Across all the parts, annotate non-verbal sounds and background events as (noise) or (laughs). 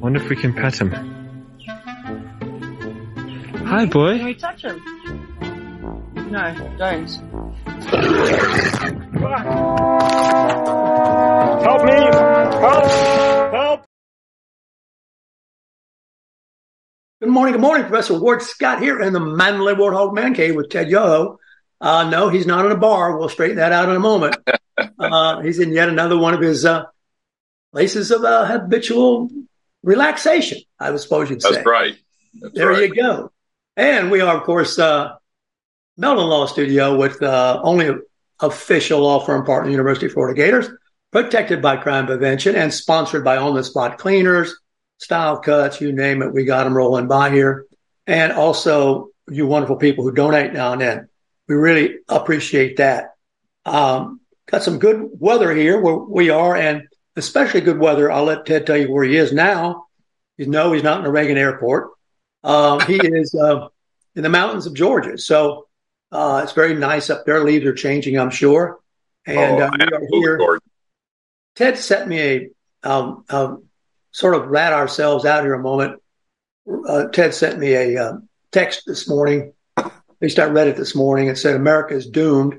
Wonder if we can pet him. Hi, boy. Can we touch him? No, don't. Help me! Help! Help! Good morning, good morning. Professor Ward Scott here in the Manly Warthog Man Cave with Ted Yoho. Uh, no, he's not in a bar. We'll straighten that out in a moment. (laughs) uh, he's in yet another one of his uh, places of uh, habitual relaxation, I would suppose you'd say. That's right. That's There right. you go. And we are, of course, uh, Melvin Law Studio with uh, only official law firm partner, University of Florida Gators, protected by crime prevention and sponsored by On the Spot Cleaners, Style Cuts, you name it. We got them rolling by here. And also you wonderful people who donate now and then. We really appreciate that. Um, got some good weather here where we are and especially good weather. I'll let Ted tell you where he is now. You know, he's not in the Reagan airport. Um, he (laughs) is uh, in the mountains of Georgia. So uh, it's very nice up there. Leaves are changing, I'm sure. And Oh, uh, we are here. Ted sent me a um, um, sort of rat ourselves out here a moment. Uh, Ted sent me a uh, text this morning. At least I read it this morning. It said America is doomed.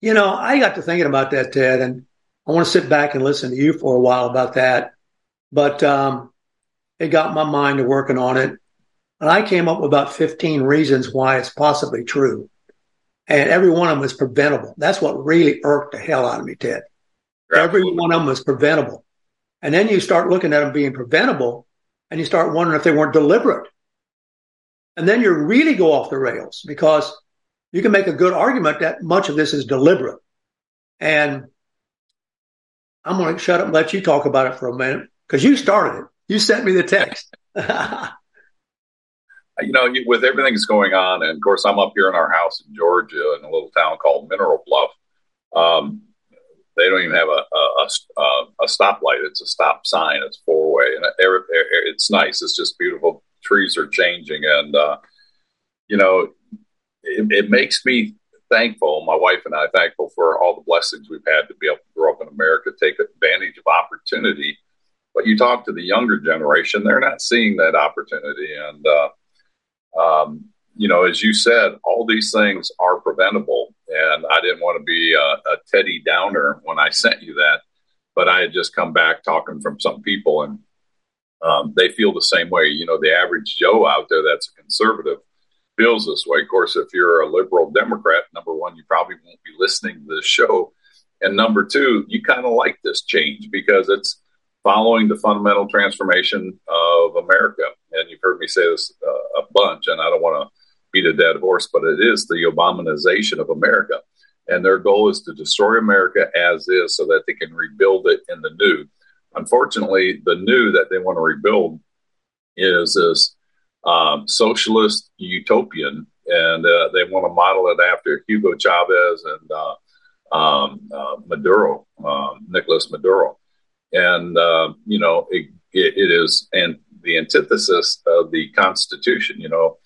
You know, I got to thinking about that, Ted, and I want to sit back and listen to you for a while about that. But um, it got my mind to working on it. And I came up with about 15 reasons why it's possibly true. And every one of them was preventable. That's what really irked the hell out of me, Ted. Every one of them was preventable. And then you start looking at them being preventable and you start wondering if they weren't deliberate. And then you really go off the rails because you can make a good argument that much of this is deliberate. And I'm going to shut up and let you talk about it for a minute because you started it. You sent me the text. (laughs) You know, with everything that's going on, and of course, I'm up here in our house in Georgia in a little town called Mineral Bluff. Um, they don't even have a, a, a, a stoplight. It's a stop sign. It's four way, and it, it- it's nice. It's just beautiful. Trees are changing, and uh, you know, it, it makes me thankful. My wife and I thankful for all the blessings we've had to be able to grow up in America, take advantage of opportunity. But you talk to the younger generation; they're not seeing that opportunity, and uh, um, you know, as you said, all these things are preventable. And I didn't want to be a, a Teddy Downer when I sent you that, but I had just come back talking from some people, and um, they feel the same way. You know, the average Joe out there that's a conservative feels this way. Of course, if you're a liberal Democrat, number one, you probably won't be listening to this show. And number two, you kind of like this change because it's following the fundamental transformation of America. And you've heard me say this uh, a bunch, and I don't want to beat a dead horse, but it is the Obamanization of America. And their goal is to destroy America as is so that they can rebuild it in the new. Unfortunately, the new that they want to rebuild is this um, socialist utopian, and uh, they want to model it after Hugo Chavez and uh, um, uh, Maduro, um, Nicolas Maduro. And, uh, you know, it, it, it is and the antithesis of the Constitution, you know,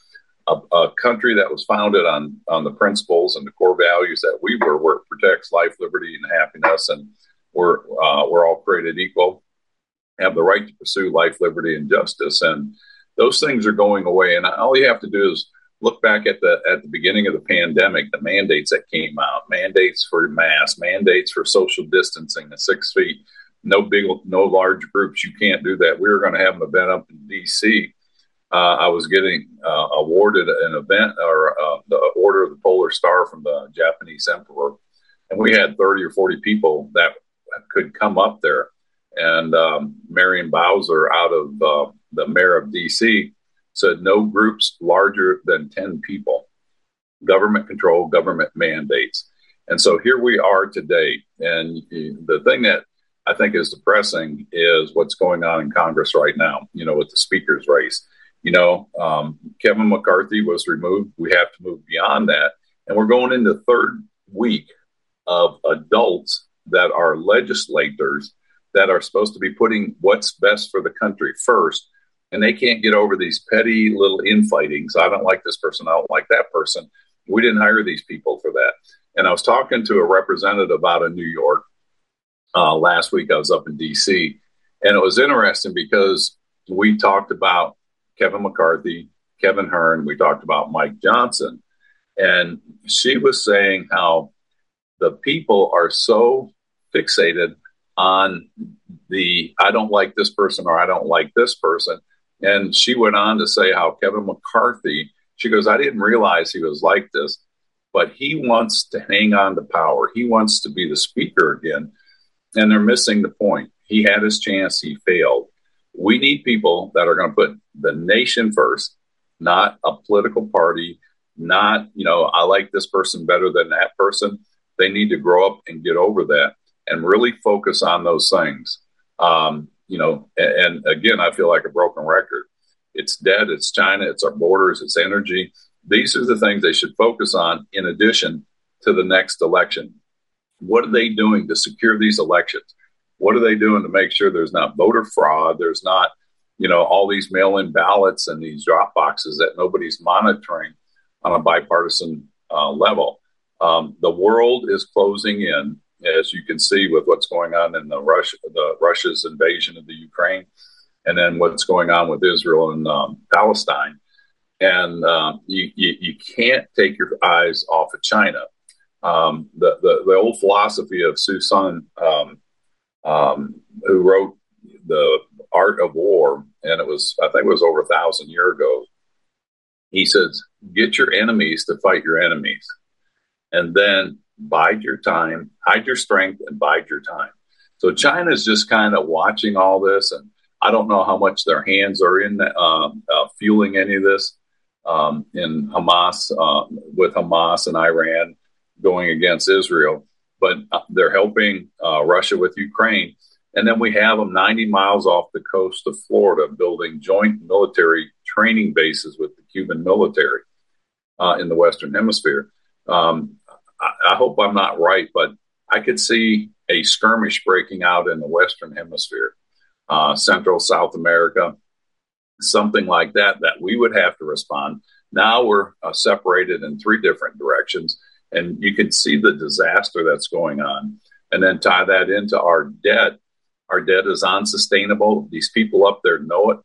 a, a country that was founded on, on the principles and the core values that we were, where it protects life, liberty, and happiness, and we're, uh, we're all created equal, have the right to pursue life, liberty, and justice. And those things are going away. And all you have to do is look back at the at the beginning of the pandemic, the mandates that came out, mandates for masks, mandates for social distancing, the six feet, no big, no large groups. You can't do that. We were going to have an event up in D.C. Uh, I was getting uh, awarded an event or uh, the Order of the Polar Star from the Japanese Emperor, and we had thirty or forty people that could come up there. And um, Marion Bowser, out of uh, the mayor of D.C., said no groups larger than 10 people, government control, government mandates. And so here we are today. And the thing that I think is depressing is what's going on in Congress right now, you know, with the speaker's race. You know, um, Kevin McCarthy was removed. We have to move beyond that. And we're going into third week of adults that are legislators that are supposed to be putting what's best for the country first. And they can't get over these petty little infightings. I don't like this person. I don't like that person. We didn't hire these people for that. And I was talking to a representative out of New York uh, last week. I was up in D.C. And it was interesting because we talked about Kevin McCarthy, Kevin Hern. we talked about Mike Johnson. And she was saying how the people are so fixated on the I don't like this person or I don't like this person. And she went on to say how Kevin McCarthy, she goes, I didn't realize he was like this, but he wants to hang on to power. He wants to be the speaker again. And they're missing the point. He had his chance, he failed. We need people that are going to put the nation first, not a political party, not, you know, I like this person better than that person. They need to grow up and get over that and really focus on those things. Um, you know, and, and again, I feel like a broken record. It's debt, it's China, it's our borders, it's energy. These are the things they should focus on in addition to the next election. What are they doing to secure these elections? What are they doing to make sure there's not voter fraud? There's not, you know, all these mail in ballots and these drop boxes that nobody's monitoring on a bipartisan uh, level. Um, the world is closing in, as you can see with what's going on in the Russia, the Russia's invasion of the Ukraine, and then what's going on with Israel and um, Palestine. And uh, you, you, you, can't take your eyes off of China. Um, the, the, the old philosophy of Sun Tzu, um, um, who wrote the Art of War, and it was I think it was over a thousand year ago. He says, "Get your enemies to fight your enemies, and then bide your time, hide your strength, and bide your time." So China is just kind of watching all this, and I don't know how much their hands are in uh, uh, fueling any of this um, in Hamas uh, with Hamas and Iran going against Israel but uh, they're helping uh, Russia with Ukraine. And then we have them 90 miles off the coast of Florida building joint military training bases with the Cuban military uh, in the Western Hemisphere. Um, I, hope I'm not right, but I could see a skirmish breaking out in the Western Hemisphere, uh, Central South America, something like that, that we would have to respond. Now we're uh, separated in three different directions and you can see the disaster that's going on. And then tie that into our debt. Our debt is unsustainable. These people up there know it.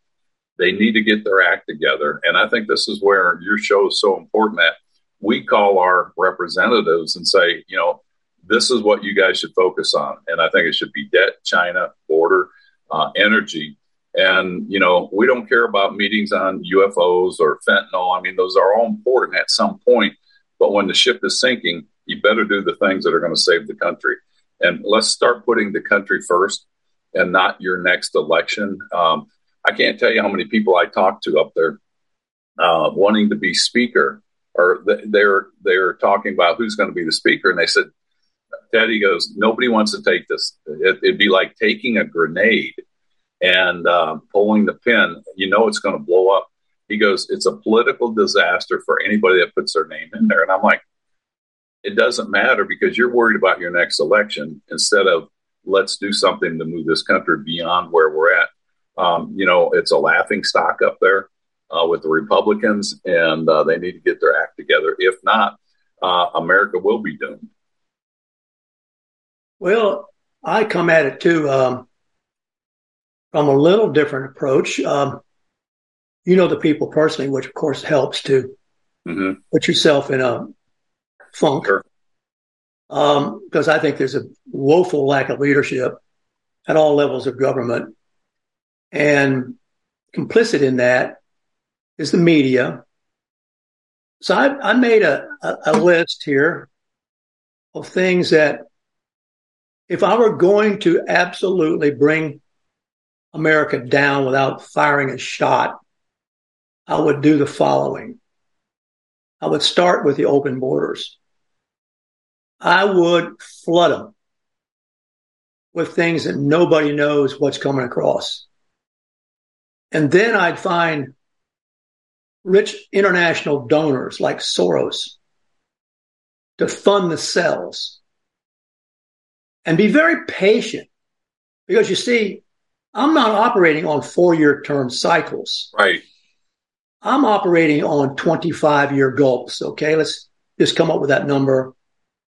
They need to get their act together. And i think this is where your show is so important that we call our representatives and say you know this is what you guys should focus on. And i think it should be debt china border uh, energy. And you know we don't care about meetings on ufos or fentanyl. I mean those are all important at some point. But when the ship is sinking, you better do the things that are going to save the country. And let's start putting the country first and not your next election. Um, I can't tell you how many people I talked to up there uh, wanting to be speaker, or they're they're talking about who's going to be the speaker, and they said, "Teddy goes, nobody wants to take this. It, would be like taking a grenade and uh, pulling the pin. You know it's going to blow up he goes, it's a political disaster for anybody that puts their name in there. And I'm like, it doesn't matter because you're worried about your next election instead of let's do something to move this country beyond where we're at. Um, you know, it's a laughing stock up there uh, with the Republicans, and uh, they need to get their act together. If not, uh, America will be doomed. Well, I come at it too um, from a little different approach. Um, you know the people personally, which of course helps to mm-hmm. put yourself in a funk. Sure. Um, because I think there's a woeful lack of leadership at all levels of government. And complicit in that is the media. So I, I made a, a, a list here of things that if I were going to absolutely bring America down without firing a shot, I would do the following. I would start with the open borders. I would flood them. with things that nobody knows what's coming across. And then I'd find rich international donors like Soros to fund the cells and be very patient because you see, I'm not operating on four year term cycles. Right. I'm operating on 25 year gulps. Okay. Let's just come up with that number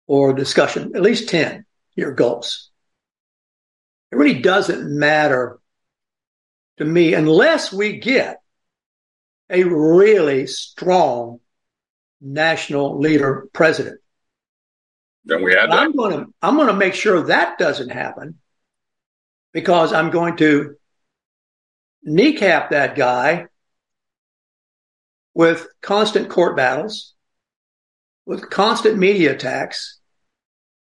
or discussion, at least 10 year gulps. It really doesn't matter to me unless we get a really strong national leader president. Then we had. I'm going to I'm going to make sure that doesn't happen because I'm going to kneecap that guy with constant court battles, with constant media attacks,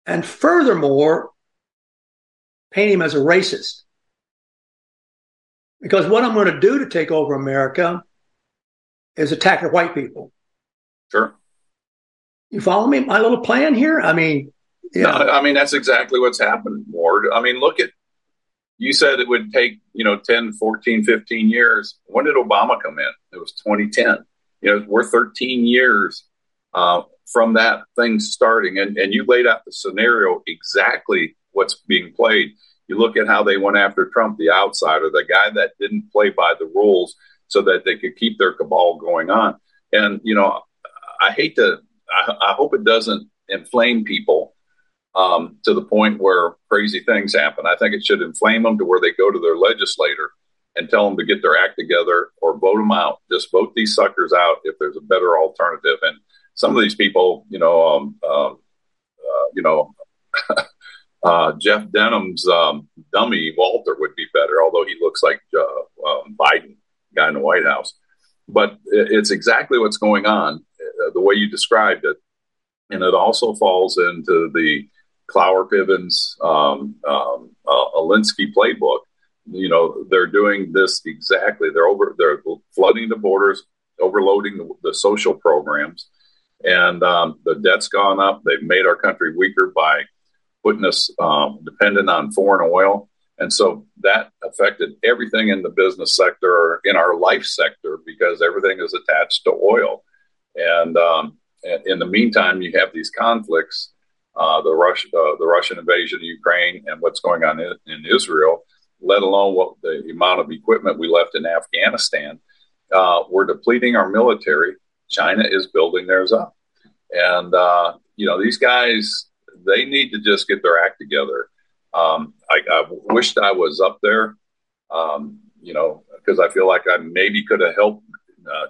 and furthermore, paint him as a racist. Because what I'm going to do to take over America is attack the white people. Sure. You follow me? My little plan here? I mean, yeah. No, I mean, that's exactly what's happened, Ward. I mean, look at, you said it would take, you know, 10, 14, 15 years. When did Obama come in? It was 2010. You know, we're 13 years uh, from that thing starting. And, and you laid out the scenario exactly what's being played. You look at how they went after Trump, the outsider, the guy that didn't play by the rules so that they could keep their cabal going on. And, you know, I hate to, I, I hope it doesn't inflame people um, to the point where crazy things happen. I think it should inflame them to where they go to their legislator and tell them to get their act together or vote them out. Just vote these suckers out if there's a better alternative. And some of these people, you know, um, um, uh, you know, (laughs) uh, Jeff Dunham's um, dummy Walter would be better, although he looks like uh, um, Biden, guy in the White House. But it's exactly what's going on, uh, the way you described it, and it also falls into the Cloward Pivens um, um, uh, Alinsky playbook. You know, they're doing this exactly. They're over. They're flooding the borders, overloading the, the social programs, and um, the debt's gone up. They've made our country weaker by putting us um, dependent on foreign oil. And so that affected everything in the business sector or in our life sector because everything is attached to oil. And, um, in the meantime, you have these conflicts, uh, the, uh, the Russian invasion of Ukraine and what's going on in, in, Israel, let alone what the amount of equipment we left in Afghanistan. Uh, we're depleting our military. China is building theirs up. And, uh, you know, these guys, they need to just get their act together. Um, I, I, wished I was up there, um, you know, because I feel like I maybe could have helped uh,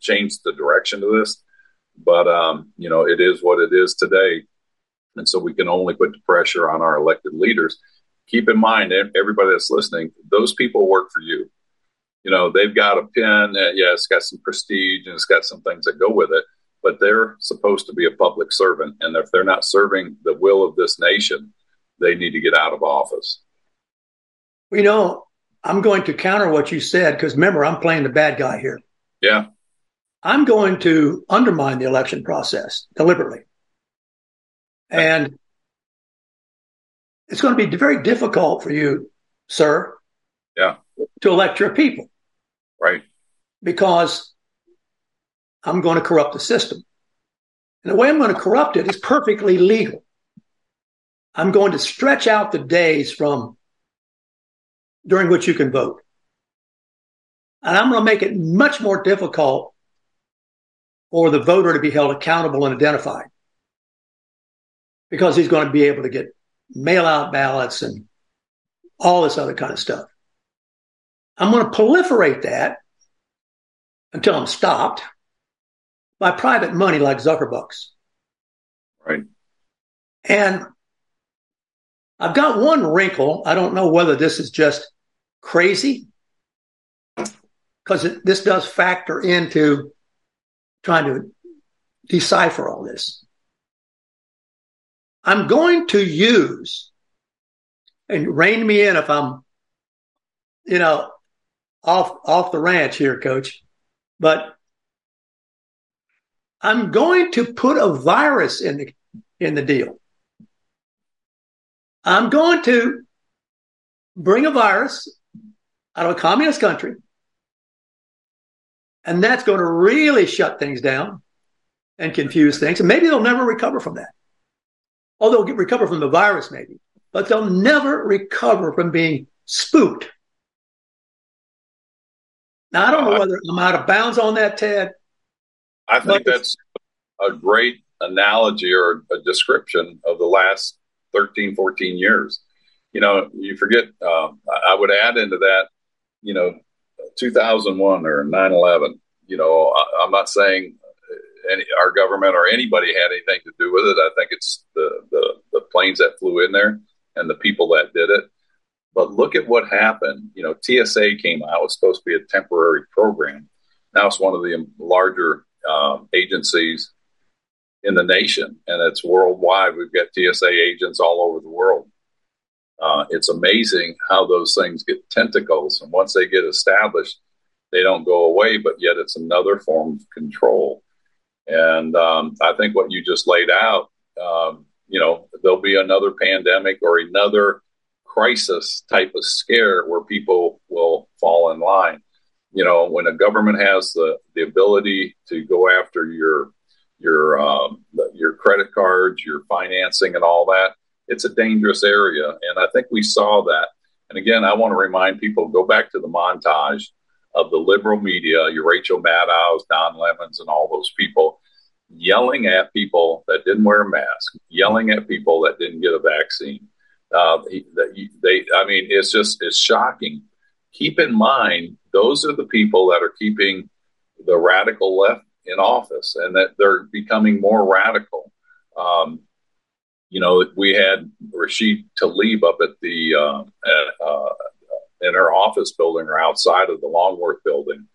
change the direction of this. But, um, you know, it is what it is today. And so we can only put the pressure on our elected leaders. Keep in mind, everybody that's listening, those people work for you. You know, they've got a pen. Uh, yeah, it's got some prestige and it's got some things that go with it but they're supposed to be a public servant. And if they're not serving the will of this nation, they need to get out of office. You know, I'm going to counter what you said because remember, I'm playing the bad guy here. Yeah. I'm going to undermine the election process deliberately. And it's going to be very difficult for you, sir. Yeah. To elect your people. Right. Because I'm going to corrupt the system. And the way I'm going to corrupt it is perfectly legal. I'm going to stretch out the days from during which you can vote. And I'm going to make it much more difficult for the voter to be held accountable and identified because he's going to be able to get mail out ballots and all this other kind of stuff. I'm going to proliferate that until I'm stopped by private money like Zuckerbucks. Right. And I've got one wrinkle. I don't know whether this is just crazy because this does factor into trying to decipher all this. I'm going to use, and rein me in if I'm, you know, off off the ranch here, coach. But I'm going to put a virus in the in the deal. I'm going to bring a virus out of a communist country, and that's going to really shut things down and confuse things. And maybe they'll never recover from that. Oh, they'll get, recover from the virus, maybe, but they'll never recover from being spooked. Now, I don't know uh, whether I'm out of bounds on that, Ted. I think that's a great analogy or a description of the last 13, 14 years. You know, you forget, uh, I would add into that, you know, 2001 or 9 11. You know, I, am not saying any, our government or anybody had anything to do with it. I think it's the, the, the planes that flew in there and the people that did it. But look at what happened. You know, TSA came out, it was supposed to be a temporary program. Now it's one of the larger um, agencies in the nation, and it's worldwide. We've got TSA agents all over the world. Uh, it's amazing how those things get tentacles, and once they get established, they don't go away. But yet, it's another form of control. And um, I think what you just laid out, um, you know, there'll be another pandemic or another crisis type of scare where people will fall in line. You know, when a government has the, the ability to go after your your um, your credit cards, your financing, and all that, it's a dangerous area. And I think we saw that. And again, I want to remind people go back to the montage of the liberal media, your Rachel Maddows, Don Lemons, and all those people yelling at people that didn't wear a mask, yelling at people that didn't get a vaccine, uh, that they, I mean, it's just it's shocking. Keep in mind, those are the people that are keeping the radical left in office, and that they're becoming more radical. Um, you know, we had Rashid Tlaib up at the uh, at, uh, in her office building or outside of the Longworth building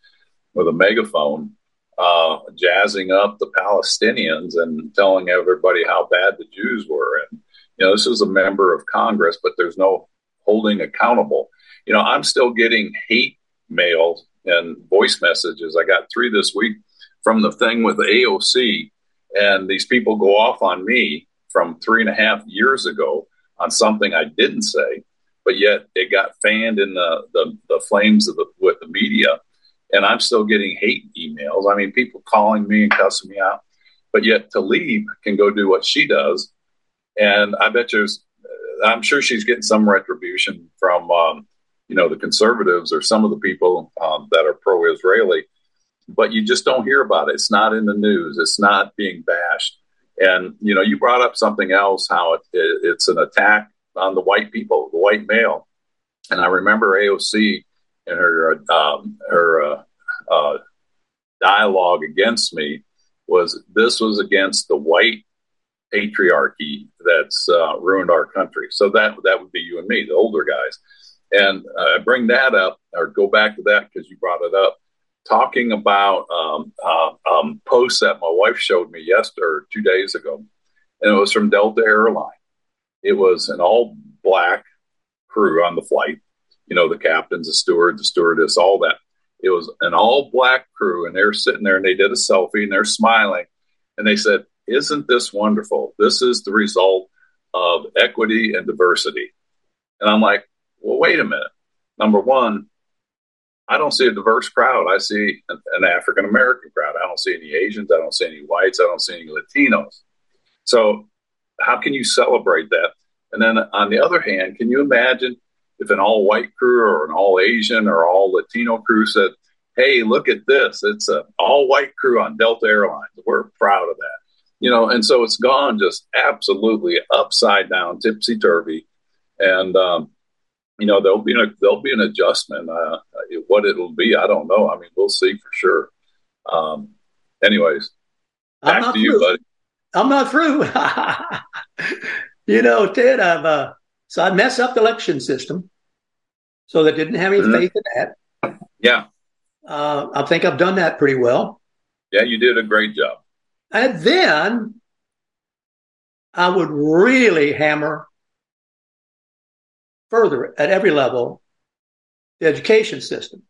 with a megaphone, uh, jazzing up the Palestinians and telling everybody how bad the Jews were. And you know, this is a member of Congress, but there's no holding accountable. You know, I'm still getting hate mail and voice messages. I got three this week from the thing with AOC, and these people go off on me from three and a half years ago on something I didn't say, but yet it got fanned in the the, the flames of the with the media, and I'm still getting hate emails. I mean, people calling me and cussing me out, but yet Tlaib can go do what she does. And I bet you, I'm sure she's getting some retribution from, um, you know, the conservatives or some of the people um, that are pro-Israeli, but you just don't hear about it. It's not in the news. It's not being bashed. And you know, you brought up something else, how it, it, it's an attack on the white people, the white male. And I remember AOC and her um, her uh, uh, dialogue against me was this was against the white patriarchy that's uh, ruined our country. So that that would be you and me, the older guys. And I bring that up, or go back to that because you brought it up. Talking about um, uh, um, posts that my wife showed me yesterday, two days ago, and it was from Delta Airline. It was an all black crew on the flight. You know, the captains, the steward, the stewardess, all that. It was an all black crew, and they're sitting there and they did a selfie and they're smiling, and they said, isn't this wonderful? This is the result of equity and diversity. And I'm like, well, wait a minute. Number one, I don't see a diverse crowd. I see an, an African American crowd. I don't see any Asians. I don't see any whites. I don't see any Latinos. So, how can you celebrate that? And then on the other hand, can you imagine if an all white crew or an all Asian or all Latino crew said, Hey, look at this. It's an all white crew on Delta Airlines. We're proud of that you know, and so it's gone just absolutely upside down, tipsy turvy, and um, you know there'll be a, there'll be an adjustment. Uh, what it'll be, I don't know. I mean, we'll see for sure. Um, anyways, back to through. you, buddy. I'm not through. (laughs) you know, Ted, I've uh, so I messed up the election system, so they didn't have any mm-hmm. faith in that. Yeah, uh, I think I've done that pretty well. Yeah, you did a great job. And then I would really hammer further at every level the education system.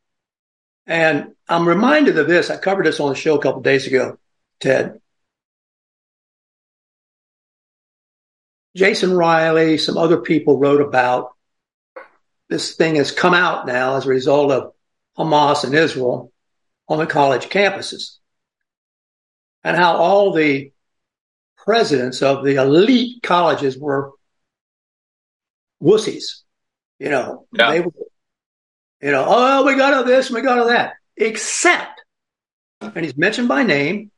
And I'm reminded of this. I covered this on the show a couple days ago, Ted. Jason Riley, some other people wrote about this thing has come out now as a result of Hamas and Israel on the college campuses, and how all the presidents of the elite colleges were wussies. You know, Yeah. they were, you know, oh, we got all this, we got all that, except, and he's mentioned by name,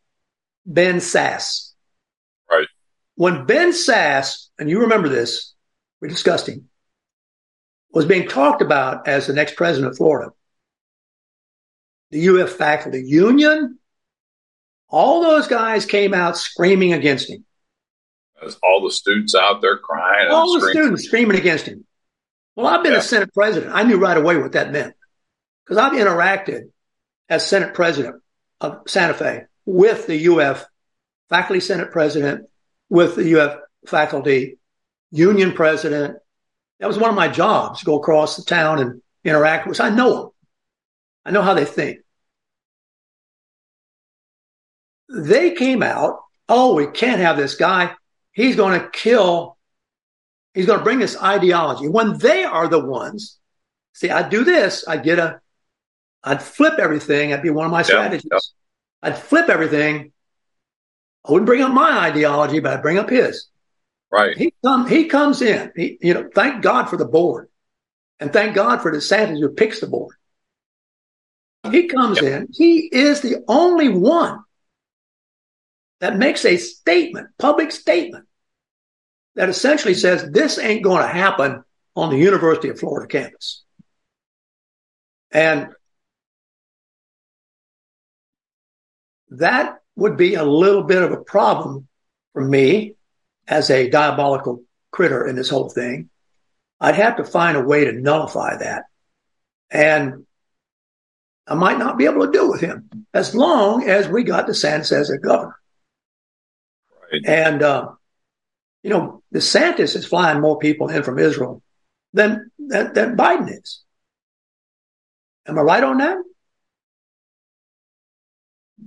Ben Sasse. Right. When Ben Sasse, and you remember this, we discussed him, was being talked about as the next president of Florida. The UF faculty union, all those guys came out screaming against him. There's all the students out there crying All the students screaming against him. Well, I've been Yeah. a Senate president. I knew right away what that meant because I've interacted as Senate president of Santa Fe with the UF faculty Senate president, with the UF faculty union president. That was one of my jobs, go across the town and interact with. I know them. I know how they think. They came out, oh, we can't have this guy. He's going to kill He's going to bring this ideology when they are the ones. See, I'd do this. I'd get a, I'd flip everything. That'd be one of my strategies. yeah. I'd flip everything. I wouldn't bring up my ideology, but I'd bring up his. Right. He come, he comes in. He, you know, thank God for the board, and thank God for the DeSantis who picks the board. He comes in. He is the only one that makes a statement, public statement, that essentially says this ain't going to happen on the University of Florida campus. And that would be a little bit of a problem for me as a diabolical critter in this whole thing. I'd have to find a way to nullify that. And I might not be able to do with him as long as we got DeSantis as a governor. Right. And, uh, you know, DeSantis is flying more people in from Israel than, than, than Biden is. Am I right on that?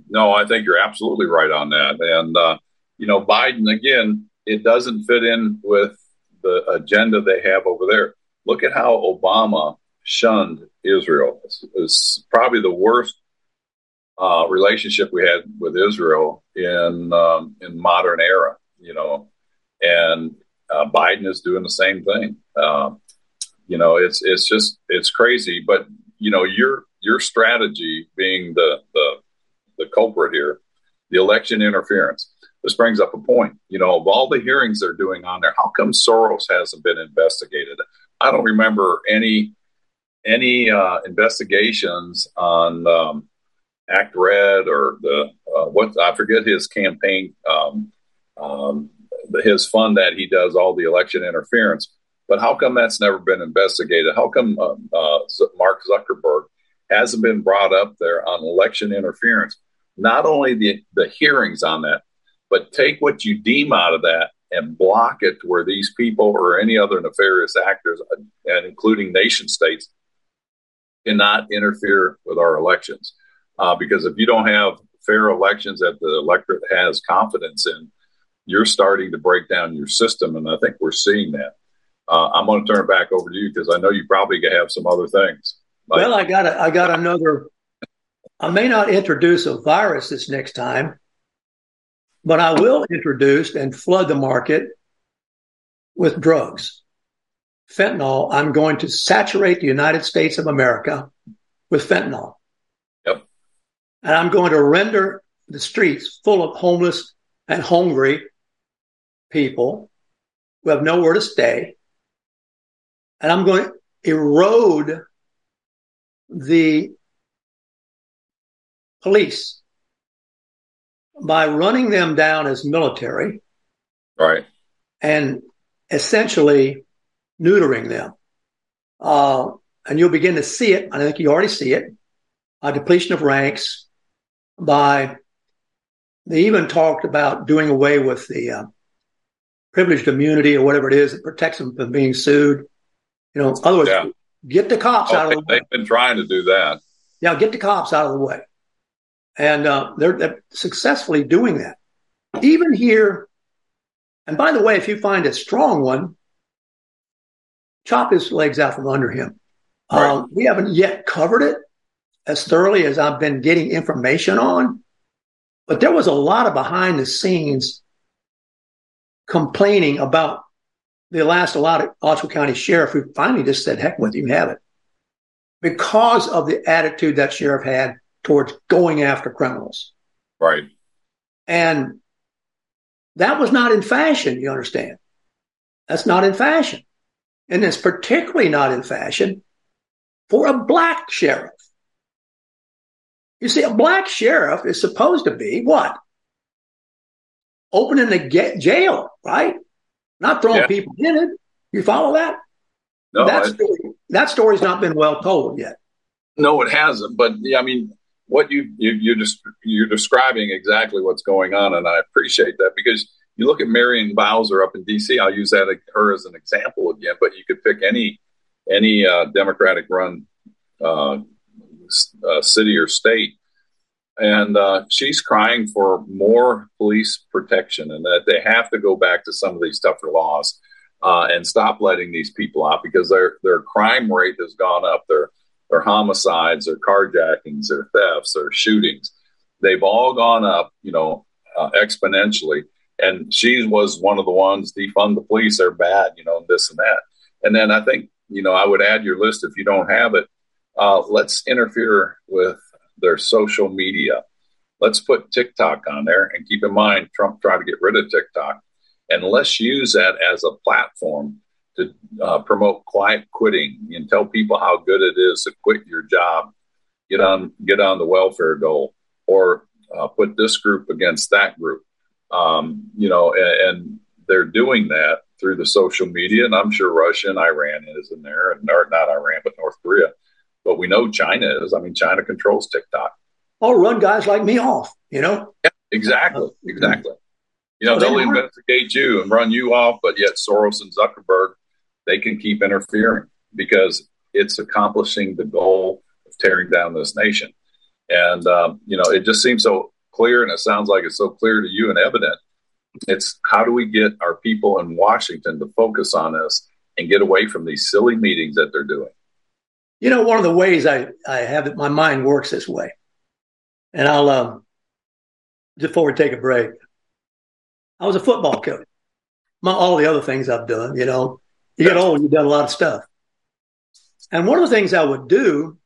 No, I think you're absolutely right on that. And, uh, you know, Biden, again, it doesn't fit in with the agenda they have over there. Look at how Obama shunned Israel. It's, it's probably the worst uh, relationship we had with Israel in um, in modern era. You know, and uh, Biden is doing the same thing. Uh, you know, it's it's just it's crazy. But you know, your your strategy being the the the culprit here, the election interference. This brings up a point. You know, of all the hearings they're doing on there, how come Soros hasn't been investigated? I don't remember any any uh, investigations on um, Act Red or the uh, what I forget his campaign, um, um, his fund that he does all the election interference. But how come that's never been investigated? How come uh, uh, Mark Zuckerberg hasn't been brought up there on election interference? Not only the the hearings on that, but take what you deem out of that and block it to where these people or any other nefarious actors, and including nation states, cannot interfere with our elections. Uh, because if you don't have fair elections that the electorate has confidence in, you're starting to break down your system, and I think we're seeing that. Uh, I'm going to turn it back over to you because I know you probably have some other things. Like, well, I got a, I got another. I may not introduce a virus this next time, but I will introduce and flood the market with drugs. Fentanyl. I'm going to saturate the United States of America with fentanyl. Yep. And I'm going to render the streets full of homeless and hungry people who have nowhere to stay. And I'm going to erode the police by running them down as military right. and essentially neutering them. Uh, and you'll begin to see it. I think you already see it. A depletion of ranks by they even talked about doing away with the uh, privileged immunity or whatever it is that protects them from being sued. You know, otherwise, Yeah. get the cops out Oh, of the way. they've been trying to do that. Yeah, get the cops out of the way. And uh, they're, they're successfully doing that. Even here, and by the way, if you find a strong one, chop his legs out from under him. Right. Um, we haven't yet covered it as thoroughly as I've been getting information on, but there was a lot of behind the scenes complaining about the last allotted Oswego County sheriff who finally just said, heck with you, have it. Because of the attitude that sheriff had towards going after criminals. Right. And that was not in fashion, you understand? That's not in fashion. And it's particularly not in fashion for a black sheriff. You see, a black sheriff is supposed to be what? Opening the get jail, right? Not throwing Yeah. people in it. You follow that? No, that, I- story, that story's not been well told yet. No, it hasn't. But yeah, I mean, what you, you you're just you're describing exactly what's going on, and I appreciate that because you look at Marion Bowser up in D.C. I'll use that her as an example again, but you could pick any any uh, Democratic run uh, uh, city or state, and uh, she's crying for more police protection and that they have to go back to some of these tougher laws uh, and stop letting these people out because their their crime rate has gone up. Their their homicides, their carjackings, their thefts, their shootings, they've all gone up, you know, uh, exponentially. And she was one of the ones defund the police. They're bad, you know, this and that. And then I think, you know, I would add your list if you don't have it. Uh, let's interfere with their social media. Let's put TikTok on there and keep in mind Trump tried to get rid of TikTok. And let's use that as a platform to uh, promote quiet quitting and tell people how good it is to quit your job, get on get on the welfare dole, or uh, put this group against that group. Um, you know, and, and they're doing that through the social media, and I'm sure Russia and Iran is in there, and not Iran, but North Korea. But we know China is. I mean, China controls TikTok. Or run guys like me off, you know? Yeah, Exactly, exactly. You know, they'll investigate you and run you off, but yet Soros and Zuckerberg, they can keep interfering because it's accomplishing the goal of tearing down this nation. And, um, you know, it just seems so clear and it sounds like it's so clear to you and evident. It's how do we get our people in Washington to focus on this and get away from these silly meetings that they're doing? You know, one of the ways I, I have it, my mind works this way. And I'll, um, before we take a break, I was a football coach. My, all the other things I've done, you know, you get old, you've done a lot of stuff. And one of the things I would do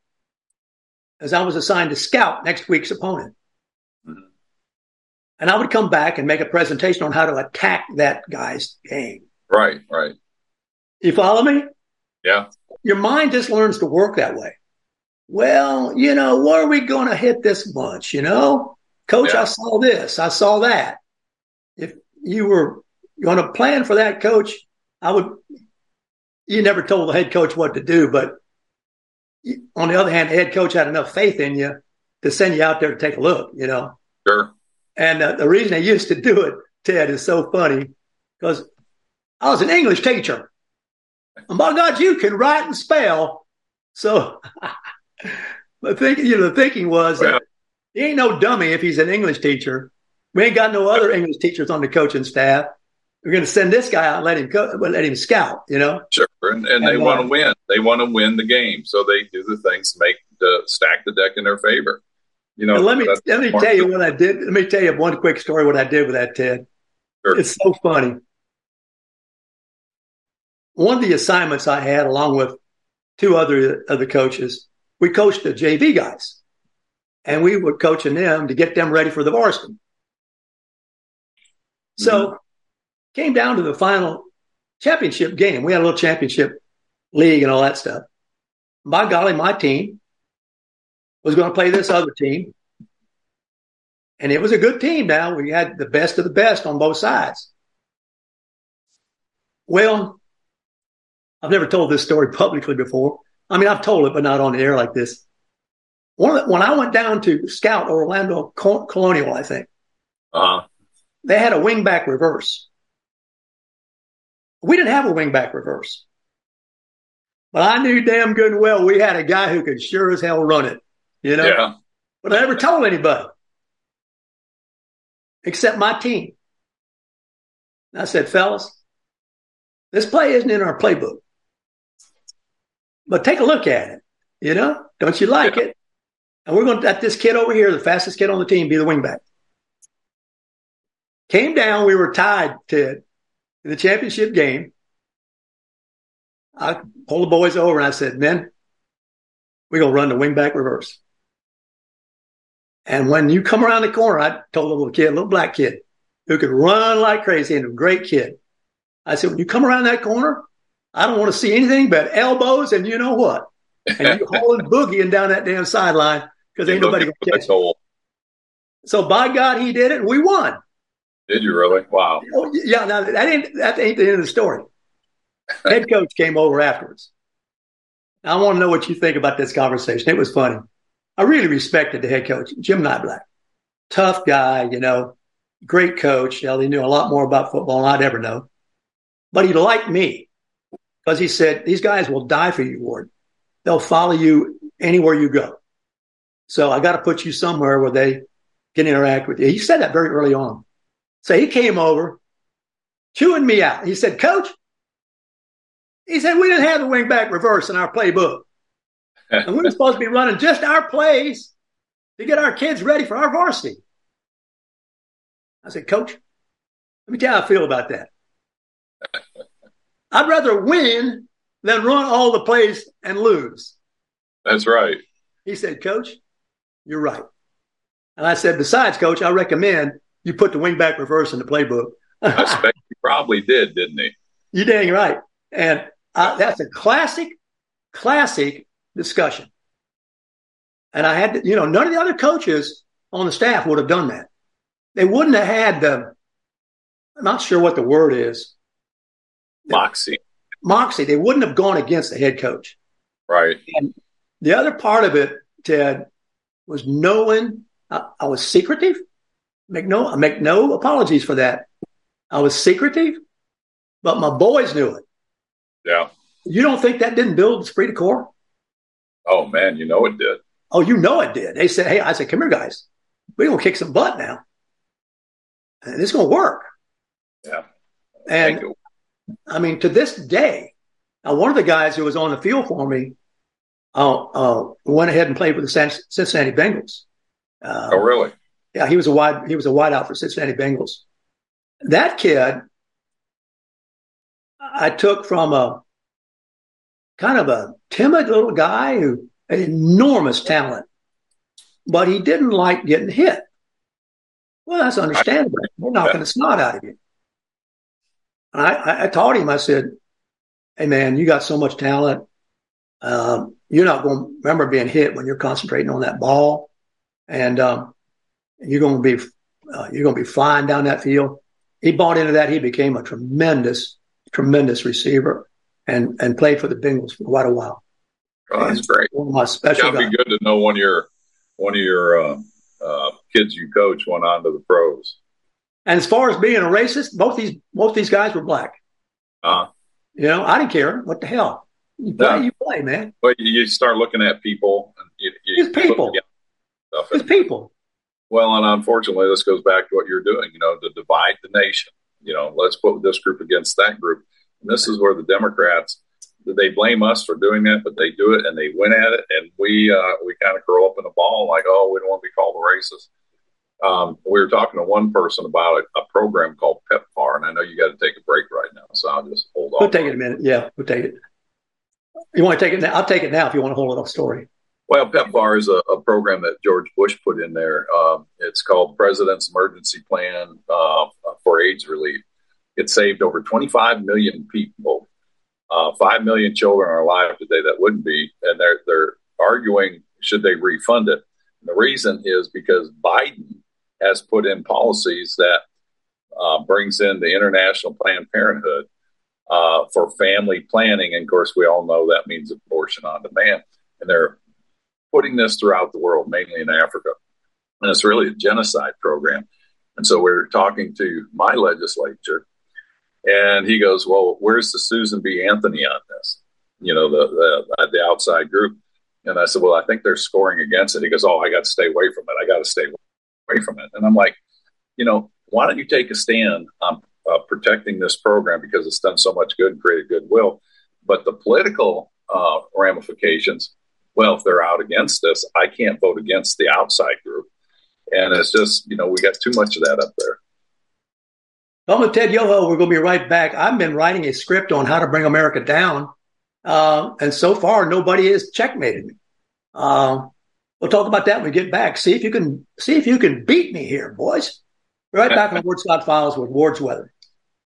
is I was assigned to scout next week's opponent. And I would come back and make a presentation on how to attack that guy's game. Right, right. You follow me? Yeah. Your mind just learns to work that way. Well, you know, what are we going to hit this bunch? You know, coach, Yeah. I saw this, I saw that. If you were going to plan for that, coach, I would. You never told the head coach what to do, but on the other hand, the head coach had enough faith in you to send you out there to take a look. You know, Sure. and uh, the reason they used to do it, Ted, is so funny because I was an English teacher. By God, you can write and spell. So (laughs) the thinking, you know, the thinking was Well- that he ain't no dummy if he's an English teacher. We ain't got no other English teachers on the coaching staff. We're going to send this guy out and let him co- let him scout. You know, Sure, and, and they And, want uh, to win. They want to win the game, so they do the things to make the stack the deck in their favor. You know, and let me let me tell you what I did. Let me tell you one quick story. What I did with that Ted. Sure. It's so funny. One of the assignments I had, along with two other other coaches, we coached the JV guys, and we were coaching them to get them ready for the varsity. So, mm-hmm. came down to the final championship game. We had a little championship league and all that stuff. By golly, my team was going to play this other team, and it was a good team. Now we had the best of the best on both sides. Well, I've never told this story publicly before. I mean, I've told it, but not on the air like this. One when I went down to scout Orlando Colonial, I think Uh-huh. they had a wingback reverse. We didn't have a wingback reverse, but I knew damn good and well we had a guy who could sure as hell run it. You know, Yeah. but I never told anybody except my team. And I said, fellas, this play isn't in our playbook. But take a look at it. You know, don't you like it? And we're going to let this kid over here, the fastest kid on the team, be the wingback. Came down, we were tied to the championship game. I pulled the boys over and I said, men, we're going to run the wingback reverse. And when you come around the corner, I told the little kid, little black kid, who could run like crazy and a great kid. I said, when you come around that corner, I don't want to see anything but elbows and you know what? And you (laughs) hauling boogieing down that damn sideline because ain't nobody going to catch you. So by God, he did it and we won. Did you really? Wow. Oh, yeah. Now that ain't that ain't the end of the story. (laughs) Head coach came over afterwards. I want to know what you think about this conversation. It was funny. I really respected the head coach, Jim Nyblack. Tough guy, you know, great coach. Know, he knew a lot more about football than I'd ever know. But he liked me because he said, these guys will die for you, Ward. They'll follow you anywhere you go. So I got to put you somewhere where they can interact with you. He said that very early on. So he came over, chewing me out. He said, Coach, he said, we didn't have the wing back reverse in our playbook. and we were (laughs) supposed to be running just our plays to get our kids ready for our varsity. I said, Coach, let me tell you how I feel about that. I'd rather win than run all the plays and lose. That's right. He said, Coach, you're right. And I said, besides, Coach, I recommend you put the wingback reverse in the playbook. I (laughs) expect he probably did, didn't he? You're dang right. And uh, that's a classic, classic discussion. And I had to, you know, none of the other coaches on the staff would have done that. They wouldn't have had the, I'm not sure what the word is. Moxie. Moxie. They wouldn't have gone against the head coach. Right. And the other part of it, Ted, was knowing I, I was secretive. Make no, I make no apologies for that. I was secretive, but my boys knew it. Yeah. You don't think that didn't build esprit de corps? Oh man, you know it did. Oh, you know it did. They said, "Hey," I said, "Come here, guys. We're gonna kick some butt now, and it's gonna work." Yeah. And I mean, to this day, now one of the guys who was on the field for me uh, uh, went ahead and played with the Cincinnati Bengals. Uh, oh, really? Yeah, he was a wide he was a wideout for Cincinnati Bengals. That kid, I took from a kind of a timid little guy who had enormous talent, but he didn't like getting hit. Well, that's understandable. We're knocking the snot out of you. And I, I taught him, I said, Hey man, you got so much talent. Um, you're not going to remember being hit when you're concentrating on that ball. And, um, you're going to be, uh, you're going to be flying down that field. He bought into that. He became a tremendous, tremendous receiver and, and played for the Bengals for quite a while. Oh, that's great. One of my special. It'd be good to know one of your, one of your, uh, uh, kids you coach went on to the pros. And as far as being a racist, both these both these guys were black. Uh, you know, I didn't care. What the hell? You play, you play, man. But you start looking at people. You, you it's people. It's people. Well, and unfortunately, this goes back to what you're doing. You know, to divide the nation. You know, let's put this group against that group. And this is where the Democrats they blame us for doing that, but they do it and they win at it, and we uh, we kind of curl up in a ball like, oh, we don't want to be called a racist. Um, we were talking to one person about a, a, program called PEPFAR, and I know you got to take a break right now, so I'll just hold on. We'll take it a minute. Yeah, we'll take it. You want to take it now? I'll take it now if you want to hold it off story. Well, PEPFAR is a, a, program that George Bush put in there. Um, it's called President's Emergency Plan uh, for AIDS Relief. It saved over 25 million people. Uh, Five million children are alive today that wouldn't be, and they're they're arguing should they refund it. And the reason is because Biden has put in policies that uh, brings in the International Planned Parenthood uh, for family planning. And of course, we all know that means abortion on demand. And they're putting this throughout the world, mainly in Africa. And it's really a genocide program. And so we're talking to my legislature, and he goes, Well, where's the Susan B. Anthony on this? You know, the, the, the outside group. And I said, Well, I think they're scoring against it. He goes, Oh, I got to stay away from it. I got to stay away from it. And I'm like, You know, why don't you take a stand on uh, protecting this program because it's done so much good and created goodwill? But the political uh, ramifications. Well, if they're out against us, I can't vote against the outside group. And it's just, you know, we got too much of that up there. Well, with Ted Yoho, we're going to be right back. I've been writing a script on how to bring America down. Uh, and so far, nobody has checkmated me. Uh, we'll talk about that when we get back. See if you can see if you can beat me here, boys. Right back on Ward Scott Files with Ward's Weather.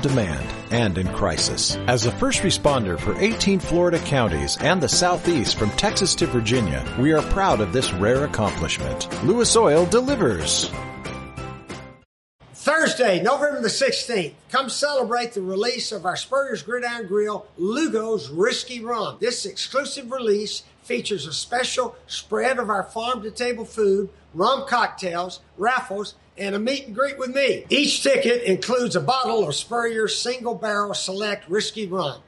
demand and in crisis. As a first responder for 18 Florida counties and the Southeast from Texas to Virginia, we are proud of this rare accomplishment. Lewis Oil delivers. Thursday, November the 16th, come celebrate the release of our Spurrier's Gridiron Grill Lugo's Risky Rum. This exclusive release features a special spread of our farm to table food, rum cocktails, raffles, and a meet and greet with me. Each ticket includes a bottle of Spurrier's single barrel select risky rum.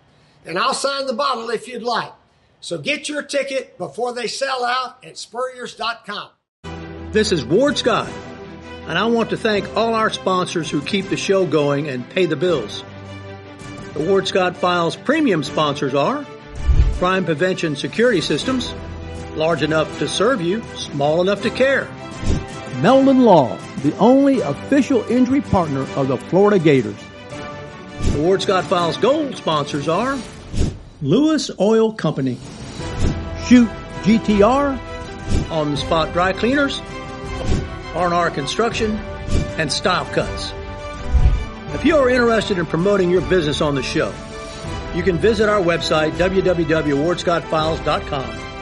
And I'll sign the bottle if you'd like. So get your ticket before they sell out at spurriers.com. This is Ward Scott, and I want to thank all our sponsors who keep the show going and pay the bills. The Ward Scott Files premium sponsors are Crime Prevention Security Systems, large enough to serve you, small enough to care. Melvin Law, the only official injury partner of the Florida Gators. The Ward Scott Files Gold sponsors are Lewis Oil Company, Shoot GTR, On the Spot Dry Cleaners, R&R Construction, and Style Cuts. If you are interested in promoting your business on the show, you can visit our website, www.wardscottfiles.com,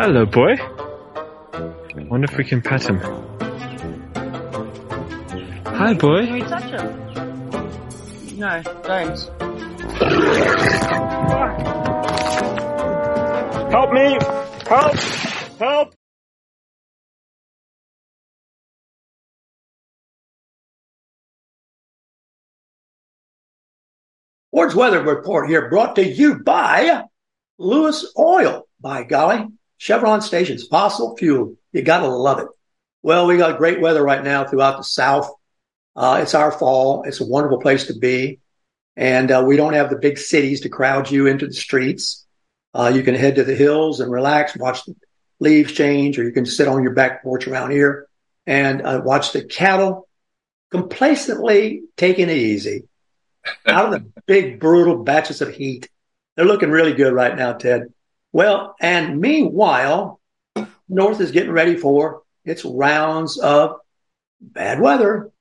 Hello, boy. Wonder if we can pet him. Hi, boy. Can we touch him? No, don't. Help me! Help! Help! Ward's Weather Report here brought to you by Lewis Oil. By golly, Chevron stations, fossil fuel. You gotta love it. Well, we got great weather right now throughout the South. Uh, it's our fall. It's a wonderful place to be. And uh, we don't have the big cities to crowd you into the streets. Uh, you can head to the hills and relax, watch the leaves change, or you can sit on your back porch around here and uh, watch the cattle complacently taking it easy (laughs) out of the big, brutal batches of heat. They're looking really good right now, Ted. Well, and meanwhile, North is getting ready for its rounds of bad weather.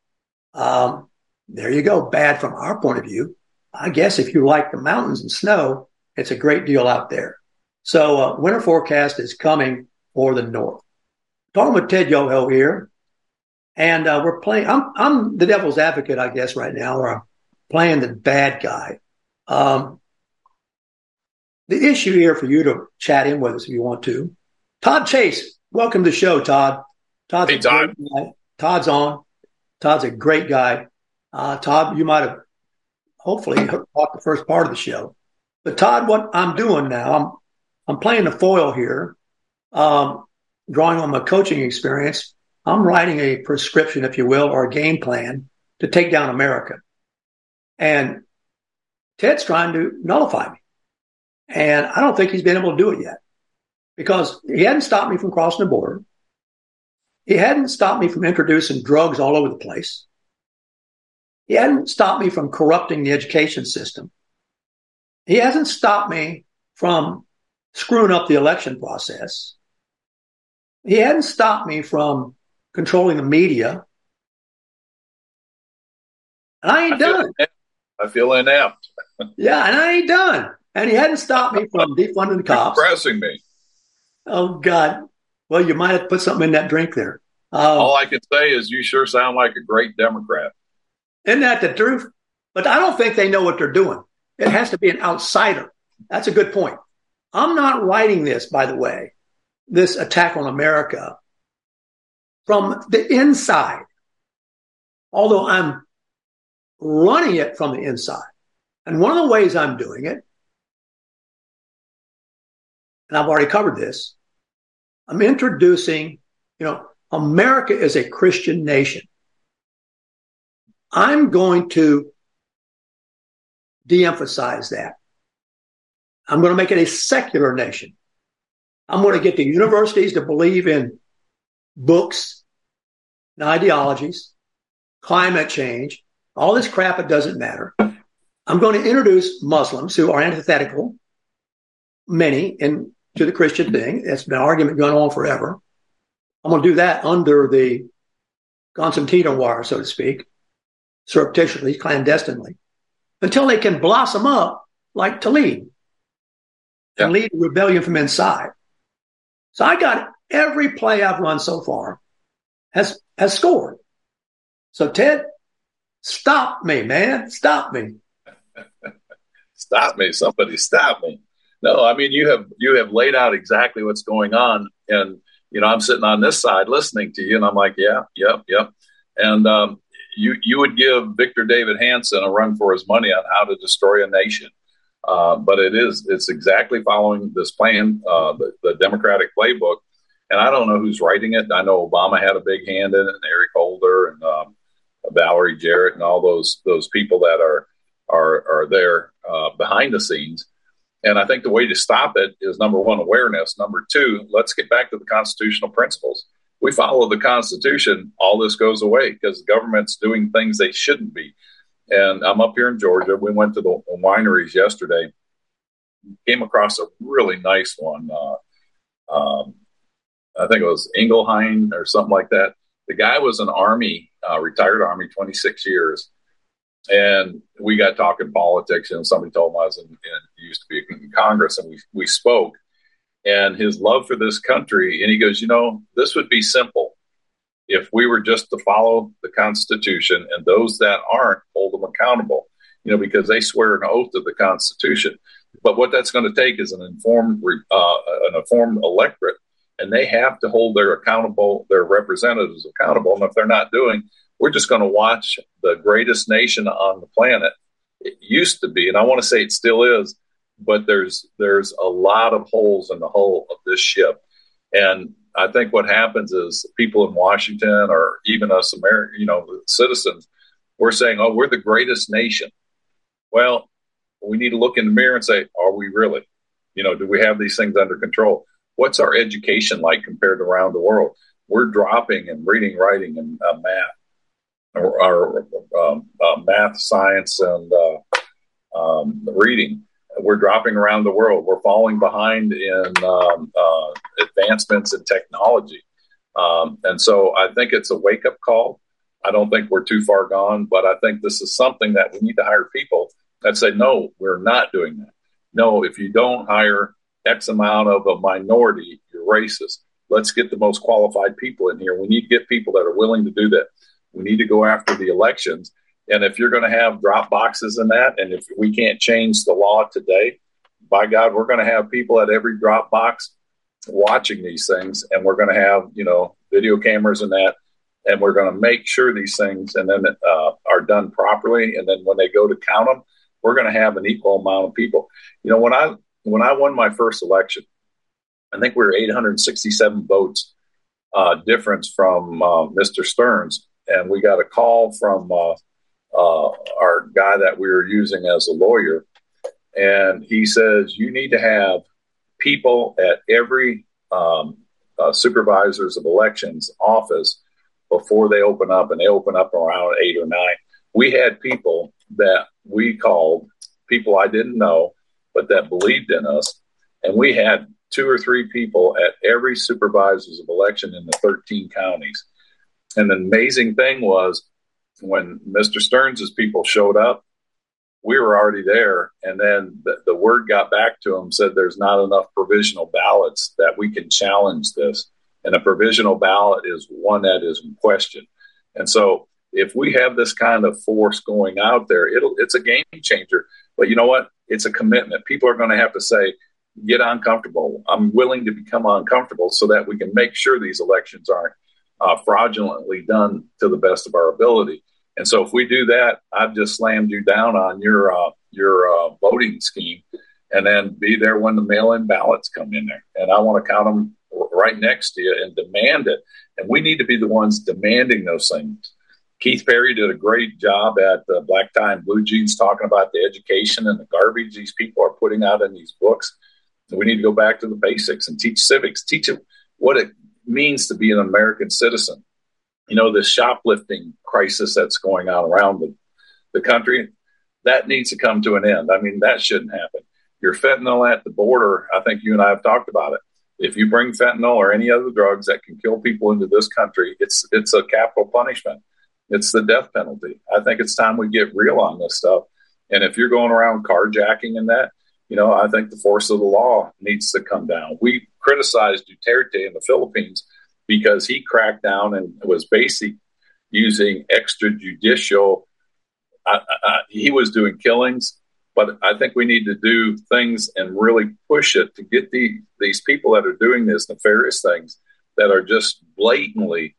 Um, there you go. Bad from our point of view. I guess if you like the mountains and snow, it's a great deal out there. So, uh, winter forecast is coming for the North. Talking with Ted Yoho here. And uh, we're playing, I'm, I'm the devil's advocate, I guess, right now, or I'm playing the bad guy. Um, the issue here for you to chat in with us if you want to. Todd Chase, welcome to the show, Todd. Todd's hey, Todd. Todd's on. Todd's a great guy. Uh, Todd, you might have hopefully caught the first part of the show. But Todd, what I'm doing now, I'm I'm playing the foil here. Um, drawing on my coaching experience, I'm writing a prescription, if you will, or a game plan to take down America. And Ted's trying to nullify me. And I don't think he's been able to do it yet because he hadn't stopped me from crossing the border. He hadn't stopped me from introducing drugs all over the place. He hadn't stopped me from corrupting the education system. He hasn't stopped me from screwing up the election process. He hadn't stopped me from controlling the media. And I ain't I done. I feel inept. (laughs) yeah, and I ain't done. And he hadn't stopped me from defunding the cops. Pressing me. Oh God. Well, you might have put something in that drink there. Um, All I can say is you sure sound like a great Democrat. Isn't that the truth? But I don't think they know what they're doing. It has to be an outsider. That's a good point. I'm not writing this, by the way, this attack on America from the inside, although I'm running it from the inside. And one of the ways I'm doing it, and I've already covered this, I'm introducing, you know, America is a Christian nation. I'm going to de emphasize that. I'm going to make it a secular nation. I'm going to get the universities to believe in books and ideologies, climate change, all this crap, it doesn't matter. I'm going to introduce Muslims who are antithetical, many, in, to the Christian thing. It's been an argument going on forever. I'm going to do that under the concertina wire, so to speak, surreptitiously, clandestinely, until they can blossom up like Tlaib yeah. and lead a rebellion from inside. So I got every play I've run so far has has scored. So Ted, stop me, man, stop me. (laughs) stop me, somebody stop me. No, I mean you have you have laid out exactly what's going on, and you know, I'm sitting on this side listening to you, and I'm like, yeah, yep, yep. And um, you you would give Victor David Hanson a run for his money on how to destroy a nation. Uh, but it is it's exactly following this plan, uh, the, the, Democratic playbook. And I don't know who's writing it. I know Obama had a big hand in it, and Eric Holder and um, Valerie Jarrett and all those those people that are are are there uh, behind the scenes. And I think the way to stop it is number one, awareness. Number two, let's get back to the constitutional principles. We follow the Constitution, all this goes away because the government's doing things they shouldn't be. And I'm up here in Georgia. We went to the wineries yesterday. Came across a really nice one. Uh, um, I think it was Engelheim or something like that. The guy was an Army, uh, retired Army, 26 years and we got talking politics. And somebody told him I was in, in used to be in Congress, and we we spoke. And his love for this country, and he goes, you know, this would be simple if we were just to follow the Constitution, and those that aren't hold them accountable. You know, because they swear an oath to the Constitution. But what that's going to take is an informed, uh, an informed electorate, and they have to hold their accountable, their representatives accountable. And if they're not doing, we're just going to watch the greatest nation on the planet. It used to be, and I want to say it still is, but there's there's a lot of holes in the hull of this ship. And I think what happens is people in Washington or even us American, you know, citizens, we're saying, "Oh, we're the greatest nation." Well, we need to look in the mirror and say, "Are we really? You know, do we have these things under control? What's our education like compared to around the world? We're dropping in reading, writing, and uh, math our, um, uh, math, science, and uh, um, reading. We're dropping around the world. We're falling behind in um, uh, advancements in technology. Um, and so I think it's a wake up call. I don't think we're too far gone, but I think this is something that we need to hire people that say, no, we're not doing that. No, if you don't hire X amount of a minority, you're racist. Let's get the most qualified people in here. We need to get people that are willing to do that. We need to go after the elections. And if you're going to have drop boxes in that, and if we can't change the law today, by God, we're going to have people at every drop box watching these things, and we're going to have you know video cameras and that, and we're going to make sure these things and then uh, are done properly. And then when they go to count them, we're going to have an equal amount of people. You know, when I when I won my first election, I think we were 867 votes uh, difference from uh, Mr. Stearns. And we got a call from uh, uh, our guy that we were using as a lawyer. And he says, You need to have people at every um, uh, supervisors of elections office before they open up, and they open up around eight or nine. We had people that we called people I didn't know, but that believed in us. And we had two or three people at every supervisors of election in the 13 counties. And the amazing thing was when Mr. Stearns's people showed up, we were already there. And then the, the word got back to him said there's not enough provisional ballots that we can challenge this. And a provisional ballot is one that is in question. And so if we have this kind of force going out there, it'll it's a game changer. But you know what? It's a commitment. People are going to have to say, get uncomfortable. I'm willing to become uncomfortable so that we can make sure these elections aren't uh, fraudulently done to the best of our ability. And so if we do that, I've just slammed you down on your uh, your uh, voting scheme, and then be there when the mail-in ballots come in there. And I want to count them right next to you and demand it. And we need to be the ones demanding those things. Keith Perry did a great job at Black Tie and Blue Jeans talking about the education and the garbage these people are putting out in these books. we need to go back to the basics and teach civics, teach it what it means to be an American citizen. You know, this shoplifting crisis that's going on around the, the country, that needs to come to an end. I mean, that shouldn't happen. Your fentanyl at the border, I think you and I have talked about it. If you bring fentanyl or any other drugs that can kill people into this country, it's it's a capital punishment. It's the death penalty. I think it's time we get real on this stuff. And if you're going around carjacking and that, you know, I think the force of the law needs to come down. We criticized Duterte in the Philippines because he cracked down and was basically using extrajudicial. Uh, uh, he was doing killings, but I think we need to do things and really push it to get the these people that are doing this nefarious things that are just blatantly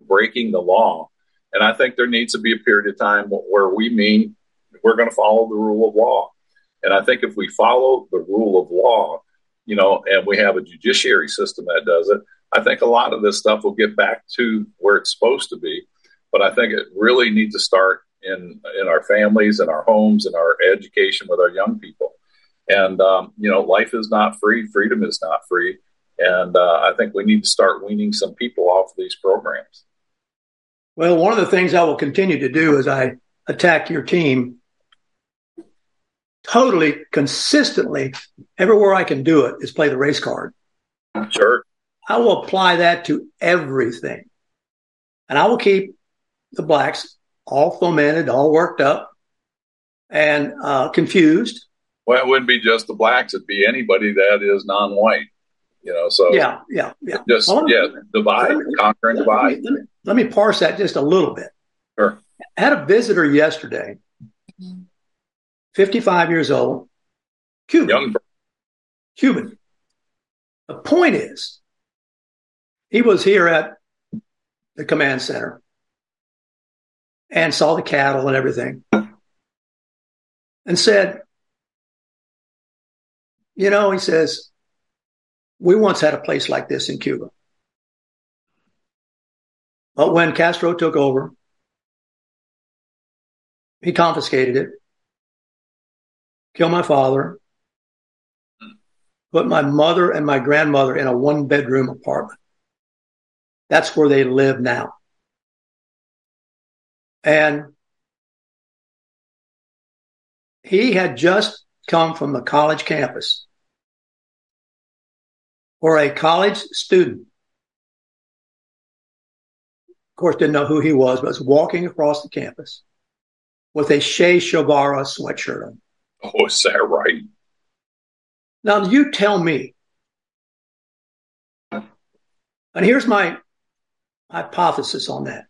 breaking the law. And I think there needs to be a period of time where we mean we're going to follow the rule of law. And I think if we follow the rule of law, you know, and we have a judiciary system that does it, I think a lot of this stuff will get back to where it's supposed to be. But I think it really needs to start in in our families in our homes in our education with our young people. And um, you know, life is not free. Freedom is not free. And uh, I think we need to start weaning some people off of these programs. Well, one of the things I will continue to do as I attack your team totally consistently everywhere I can do it is play the race card. Sure. I will apply that to everything. And I will keep the blacks all fomented, all worked up and uh, confused. Well, it wouldn't be just the blacks, it'd be anybody that is non white. You know, so yeah, yeah, yeah. Just well, yeah, divide, me, conquer and divide. Let me, let, me, let me parse that just a little bit. Sure. I had a visitor yesterday 55 years old, Cuban. Young. Cuban. The point is, he was here at the command center and saw the cattle and everything and said, you know, he says, we once had a place like this in Cuba. But when Castro took over, he confiscated it kill my father, put my mother and my grandmother in a one bedroom apartment. That's where they live now. And he had just come from the college campus where a college student, of course, didn't know who he was, but was walking across the campus with a Che Guevara sweatshirt on. (laughs) Oh, is that right? Now you tell me. And here's my hypothesis on that.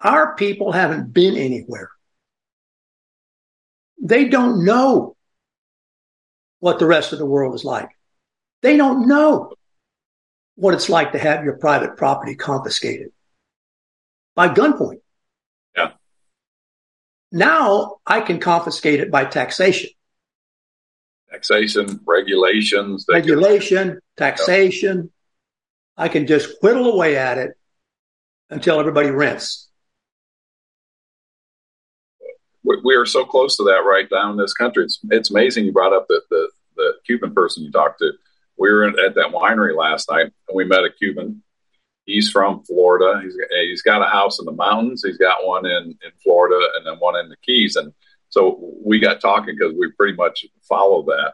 Our people haven't been anywhere. They don't know what the rest of the world is like. They don't know what it's like to have your private property confiscated by gunpoint. Now I can confiscate it by taxation. Taxation, regulations, regulation, can, taxation. I can just whittle away at it until everybody rents. We are so close to that right now in this country. It's, it's amazing you brought up the, the, the Cuban person you talked to. We were at that winery last night and we met a Cuban. He's from Florida. He's, he's got a house in the mountains. He's got one in, in Florida and then one in the Keys. And so we got talking because we pretty much follow that.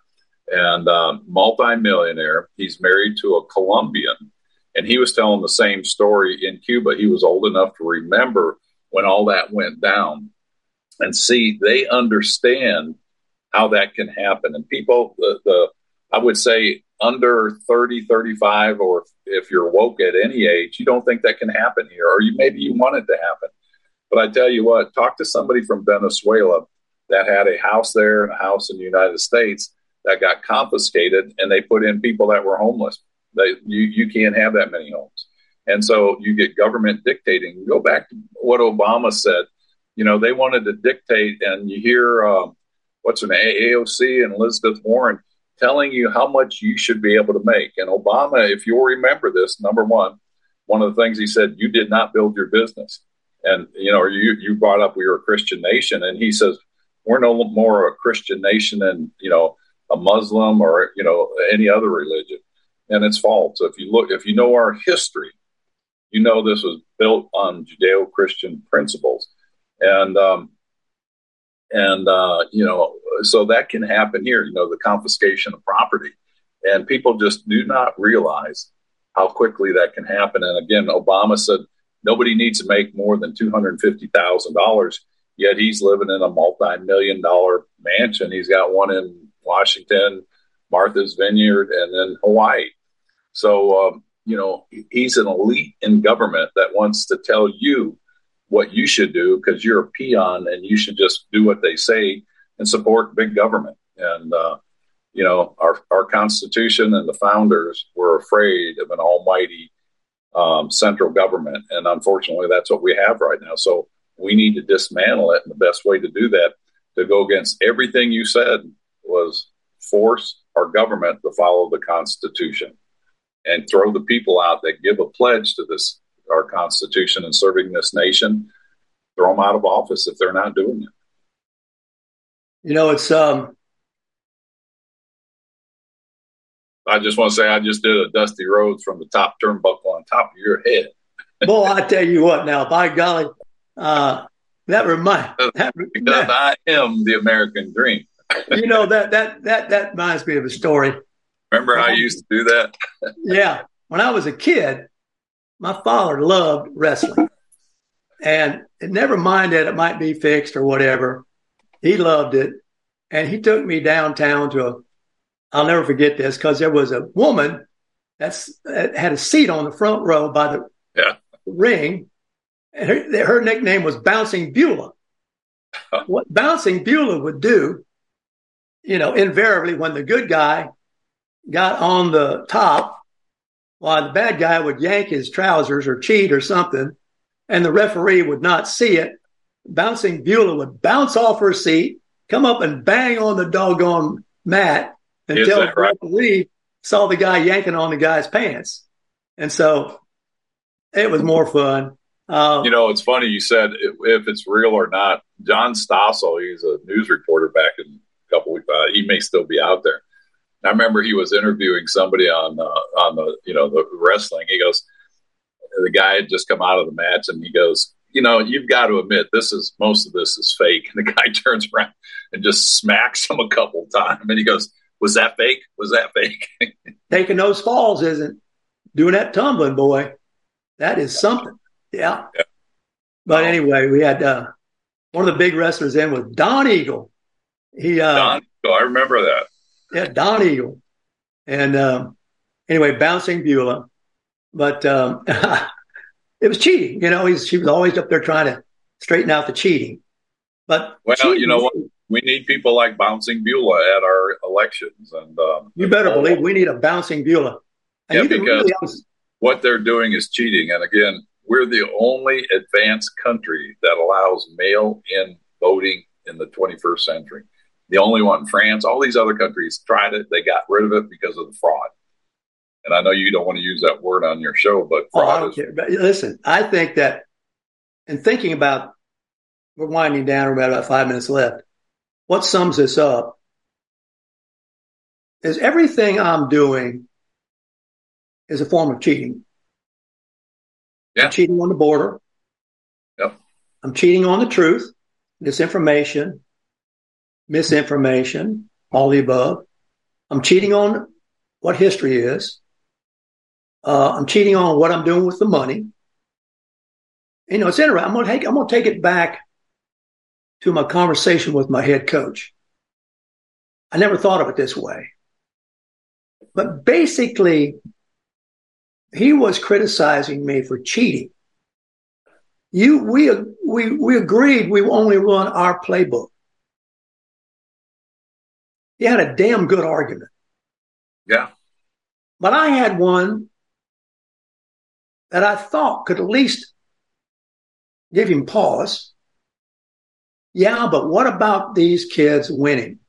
And um, multimillionaire. He's married to a Colombian and he was telling the same story in Cuba. He was old enough to remember when all that went down and see they understand how that can happen. And people, the, the I would say under 30, 35, or if you're woke at any age, you don't think that can happen here, or you maybe you want it to happen. But I tell you what, talk to somebody from Venezuela that had a house there and a house in the United States that got confiscated, and they put in people that were homeless they, you, you can't have that many homes. And so you get government dictating. Go back to what Obama said. You know, they wanted to dictate, and you hear um, what's an AOC and Elizabeth Warren telling you how much you should be able to make. And Obama, if you'll remember this, number one, one of the things he said, you did not build your business. And, you know, you, you brought up we were a Christian nation. And he says, we're no more a Christian nation than, you know, a Muslim or, you know, any other religion and it's false. If you look, if you know our history, you know this was built on Judeo-Christian principles, and um, and uh, you know, so that can happen here. You know, the confiscation of property, and people just do not realize how quickly that can happen. And again, Obama said nobody needs to make more than two hundred fifty thousand dollars. Yet he's living in a multi-million dollar mansion. He's got one in Washington, Martha's Vineyard, and then Hawaii. So, um, you know, he's an elite in government that wants to tell you what you should do because you're a peon and you should just do what they say and support big government. And, uh, you know, our, our Constitution and the founders were afraid of an almighty um, central government. And unfortunately, that's what we have right now. So we need to dismantle it. And the best way to do that, to go against everything you said, was force our government to follow the Constitution and throw the people out that give a pledge to this our Constitution and serving this nation, throw them out of office if they're not doing it. You know, it's um. I just want to say I just did a Dusty Rhodes from the top turnbuckle on top of your head. (laughs) Boy, I tell you what, now by golly, uh, that reminds (laughs) that, because that, I am the American dream. you know that that that that reminds me of a story. Remember how you used to do that? (laughs) yeah. When I was a kid, my father loved wrestling. And never mind that it might be fixed or whatever, he loved it. And he took me downtown to a, I'll never forget this because there was a woman that's that had a seat on the front row by the yeah. ring. And her, her nickname was Bouncing Beulah. what Bouncing Beulah would do, you know, invariably when the good guy got on the top while the bad guy would yank his trousers or cheat or something, and the referee would not see it. Bouncing Beulah would bounce off her seat, come up and bang on the doggone mat until the right? referee saw the guy yanking on the guy's pants. And so it was more fun. Um, you know, it's funny you said if, it's real or not. John Stossel, he's a news reporter back in a couple weeks. Uh, he may still be out there. I remember he was interviewing somebody on uh, on the you know the wrestling. He goes, the guy had just come out of the match, and he goes, you know, you've got to admit this is most of this is fake. (laughs) And the guy turns around and just smacks him a couple of times, and he goes, "Was that fake? Was that fake?" (laughs) Taking those falls isn't doing that tumbling, boy. That is something. Yeah. yeah. But anyway, we had uh, one of the big wrestlers in was Don Eagle. He uh, Don, I remember that yeah, Don Eagle. And um, anyway, bouncing Beulah. But um, (laughs) it was cheating. You know, he's, she was always up there trying to straighten out the cheating. But well, cheating, you know what? We need people like bouncing Beulah at our elections, and um, you better believe we need a bouncing Beulah. And yeah, because really what they're doing is cheating. And again, we're the only advanced country that allows mail-in voting in the 21st century the only one. France, all these other countries tried it. They got rid of it because of the fraud. And I know you don't want to use that word on your show, but Oh, I don't is care. But listen, I think that in thinking about, we're winding down, we're about five minutes left. What sums this up is everything I'm doing is a form of cheating. Yeah. I'm cheating on the border. Yep. I'm cheating on the truth, disinformation, misinformation, all the above. I'm cheating on what history is. Uh, I'm cheating on what I'm doing with the money. You know, it's interesting. I'm going to take, I'm going to take it back to my conversation with my head coach. I never thought of it this way, but basically he was criticizing me for cheating. You, we, we, we agreed we only run our playbook. He had a damn good argument. Yeah. But I had one that I thought could at least give him pause. Yeah, but what about these kids winning?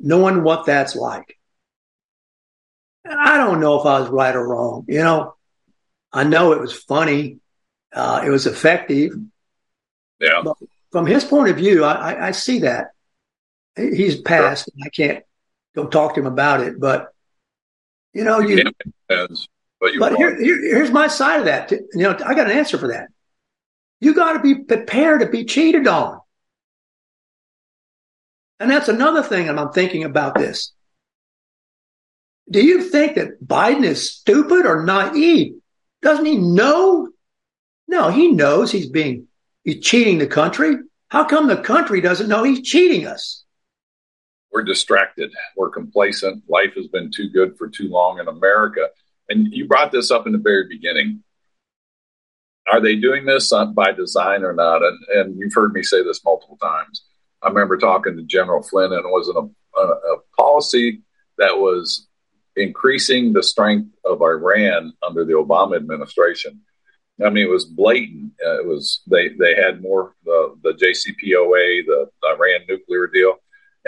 Knowing what that's like. I don't know if I was right or wrong. You know, I know it was funny. Uh, it was effective. Yeah. But from his point of view, I, I, I see that. He's passed. I can't go talk to him about it, but you know, you, sense, but but here, here, here's my side of that. You know, I got an answer for that. You got to be prepared to be cheated on. And that's another thing I'm thinking about this. Do you think that Biden is stupid or naive? Doesn't he know? No, he knows he's being, he's cheating the country. How come the country doesn't know he's cheating us? we're distracted. We're complacent. Life has been too good for too long in America. And you brought this up in the very beginning. Are they doing this by design or not? And, and you've heard me say this multiple times. I remember talking to General Flynn, and it was a, a, a policy that was increasing the strength of Iran under the Obama administration. I mean, it was blatant. Uh, it was they they had more the the JCPOA, the Iran nuclear deal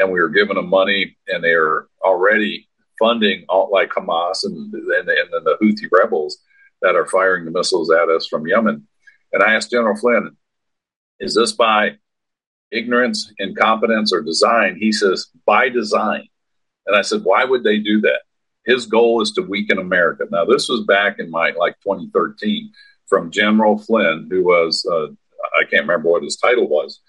and we were giving them money, and they're already funding like Hamas and, and, and the Houthi rebels that are firing the missiles at us from Yemen. And I asked General Flynn, "Is this by ignorance, incompetence, or design?" He says, "By design." And I said, "Why would they do that?" His goal is to weaken America. Now, this was back in my like 2013 from General Flynn, who was uh, I can't remember what his title was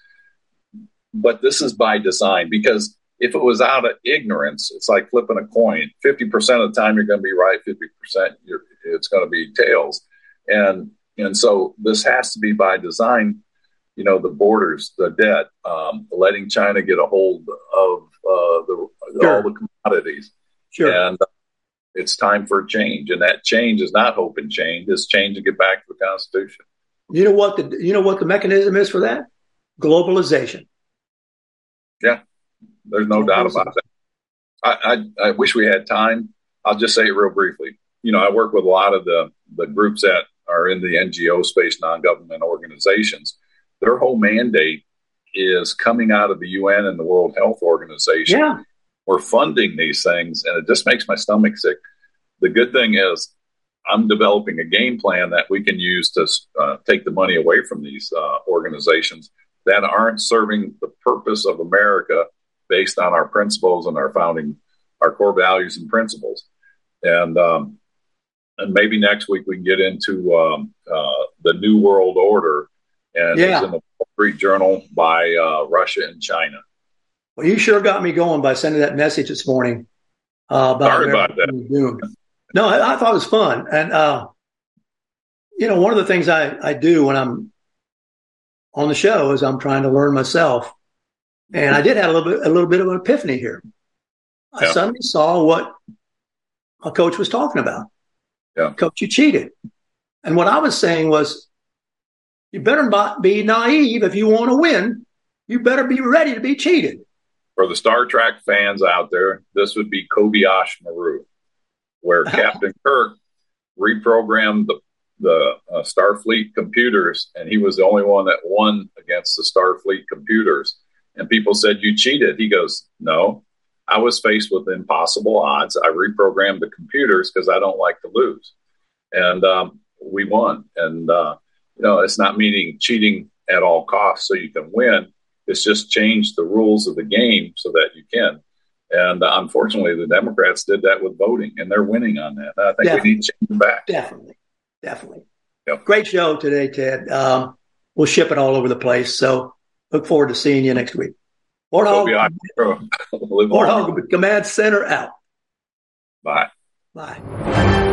but this is by design because if it was out of ignorance, it's like flipping a coin. 50% of the time you're going to be right, 50% it's going to be tails. And and so this has to be by design, you know, the borders, the debt, um, letting China get a hold of uh, the, sure. all the commodities. Sure. And uh, it's time for change. And that change is not hope and change, it's change to get back to the Constitution. You know what the you know what the mechanism is for that? Globalization. Yeah, there's no doubt about that. I, I, I, wish we had time. I'll just say it real briefly. You know, I work with a lot of the, the groups that are in the NGO space, non government organizations. Their whole mandate is coming out of the UN and the World Health Organization. Yeah. We're funding these things, and it just makes my stomach sick. The good thing is, I'm developing a game plan that we can use to uh, take the money away from these uh, organizations that aren't serving the purpose of America based on our principles and our founding, our core values and principles. And um, and maybe next week we can get into um, uh, the New World Order, and yeah. it's in the Wall Street Journal by uh, Russia and China. Well, you sure got me going by sending that message this morning. Uh, about Sorry about that. Doomed. No, I, I, thought it was fun, and uh, you know, one of the things I, I do when I'm on the show is I'm trying to learn myself. And I did have a little bit, a little bit of an epiphany here. I Yeah. suddenly saw what a coach was talking about. Yeah. Coach, you cheated. And what I was saying was, you better not be naive if you want to win. You better be ready to be cheated. For the Star Trek fans out there, this would be Kobayashi Maru, where (laughs) Captain Kirk reprogrammed the the uh, Starfleet computers, and he was the only one that won against the Starfleet computers. And people said, You cheated. He goes, No, I was faced with impossible odds. I reprogrammed the computers because I don't like to lose, and um, we won. And uh, you know, it's not meaning cheating at all costs so you can win. It's just change the rules of the game so that you can. And uh, unfortunately, the Democrats did that with voting, and they're winning on that. I think definitely. we need to change them back. Definitely, definitely. Yep. Great show today, Ted. Um, we'll ship it all over the place. So look forward to seeing you next week. Warthog, Warthog Command Center out. Bye. Bye.